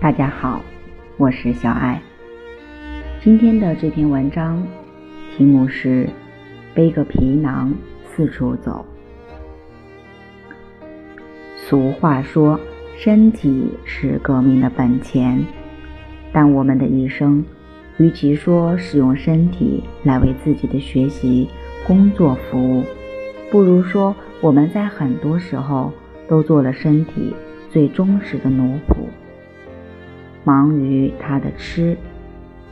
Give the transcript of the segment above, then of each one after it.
大家好，我是小爱。今天的这篇文章题目是“背个皮囊四处走”。俗话说，身体是革命的本钱，但我们的一生，与其说使用身体来为自己的学习、工作服务，不如说我们在很多时候都做了身体最忠实的奴仆。忙于他的吃，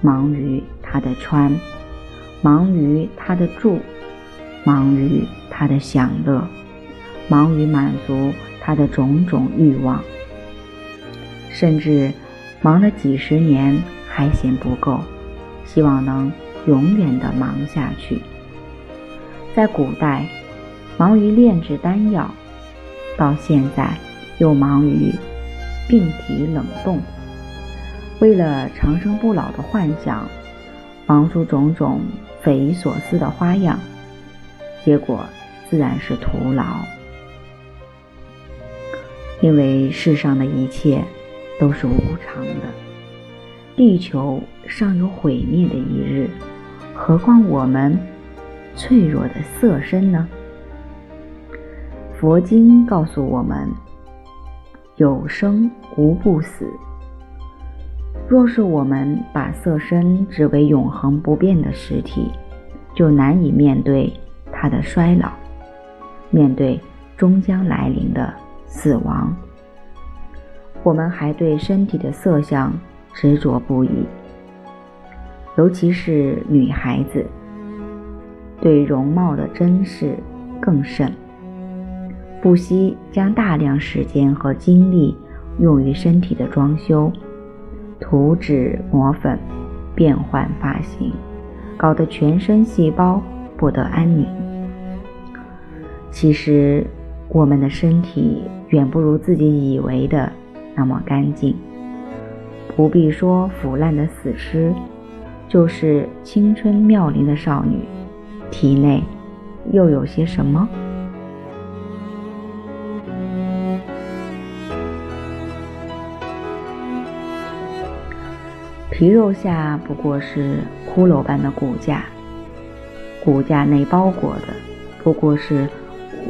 忙于他的穿，忙于他的住，忙于他的享乐，忙于满足他的种种欲望，甚至忙了几十年还嫌不够，希望能永远的忙下去。在古代，忙于炼制丹药，到现在又忙于病体冷冻。为了长生不老的幻想，忙出种种匪夷所思的花样，结果自然是徒劳。因为世上的一切都是无常的，地球尚有毁灭的一日，何况我们脆弱的色身呢？佛经告诉我们：有生无不死。若是我们把色身只为永恒不变的实体，就难以面对它的衰老，面对终将来临的死亡。我们还对身体的色相执着不已，尤其是女孩子，对容貌的珍视更甚，不惜将大量时间和精力用于身体的装修。涂脂抹粉，变换发型，搞得全身细胞不得安宁。其实，我们的身体远不如自己以为的那么干净。不必说腐烂的死尸，就是青春妙龄的少女，体内又有些什么？皮肉下不过是骷髅般的骨架，骨架内包裹的不过是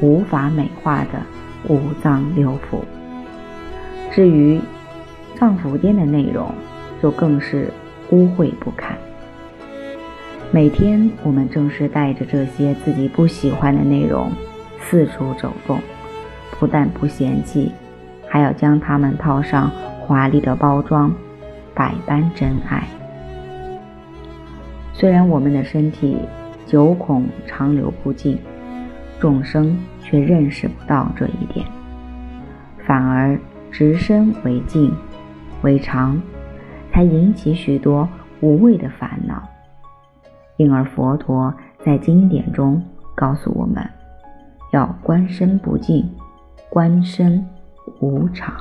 无法美化的五脏六腑。至于脏腑间的内容，就更是污秽不堪。每天我们正是带着这些自己不喜欢的内容四处走动，不但不嫌弃，还要将它们套上华丽的包装。百般真爱。虽然我们的身体九孔长流不尽，众生却认识不到这一点，反而直身为净为常，才引起许多无谓的烦恼。因而佛陀在经典中告诉我们，要观身不净，观身无常。